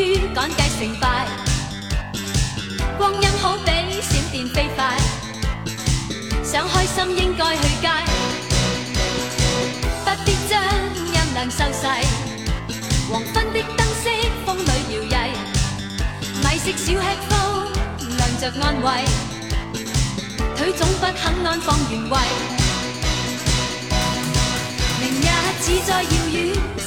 于赶计成败，光阴好比闪电飞快。想开心应该去街，不必将阴量收细。黄昏的灯色风里摇曳，米色小吃风亮着安慰，腿总不肯安放原位。明日只在遥远。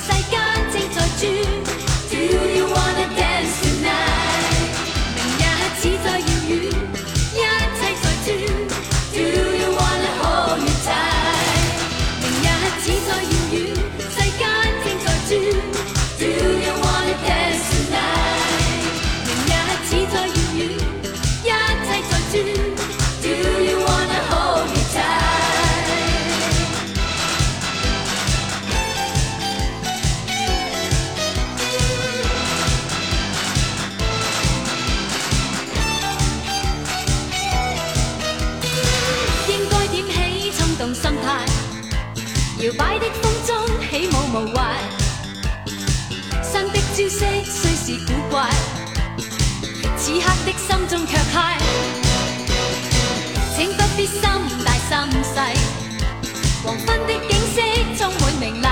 心態，搖擺的風中起舞無壞，新的招式雖是古怪，此刻的心中。黄昏的景色充满明丽，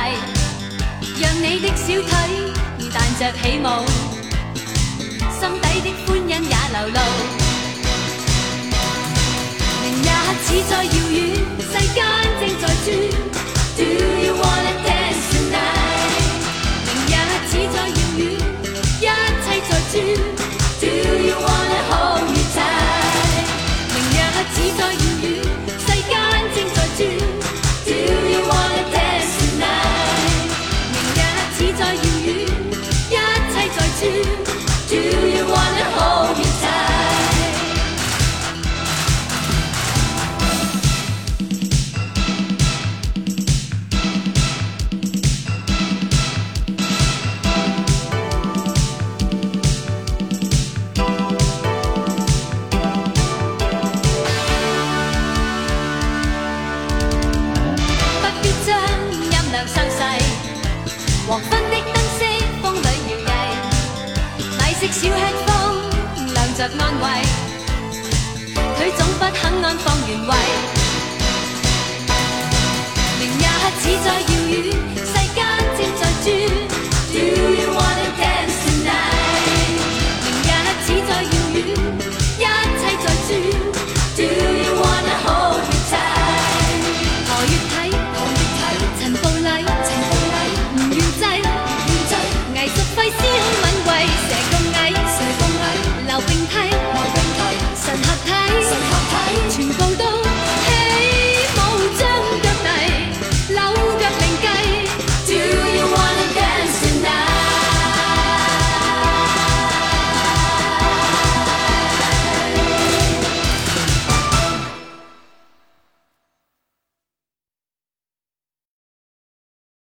让你的小腿弹着起舞，心底的欢欣也流露。小吃风凉着安慰，腿总不肯安放原位。